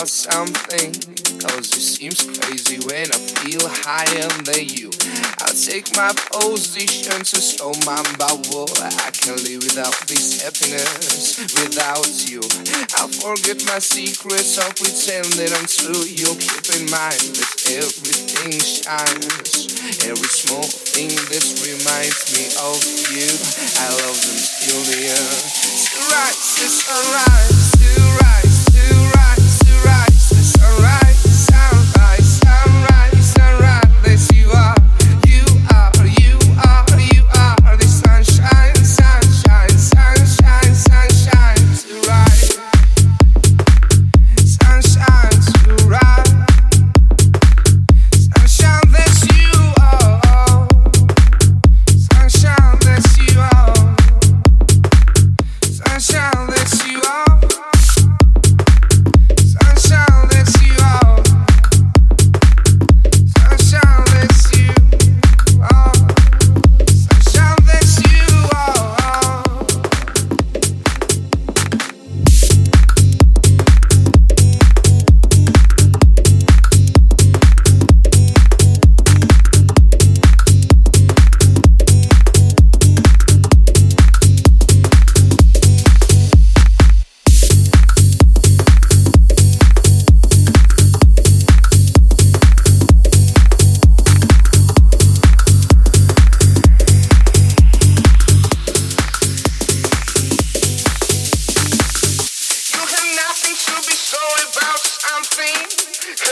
about something. Cause it seems crazy when I feel higher than you. I'll take my position to slow my bubble. I can live without this happiness, without you. I'll forget my secrets, I'll pretend that I'm true. You'll keep in mind that everything shines. Every small thing that reminds me of you. I love them till the end. Sunrise, sunrise, sunrise, sunrise,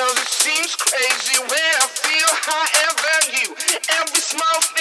It seems crazy when I feel higher than you. Every small thing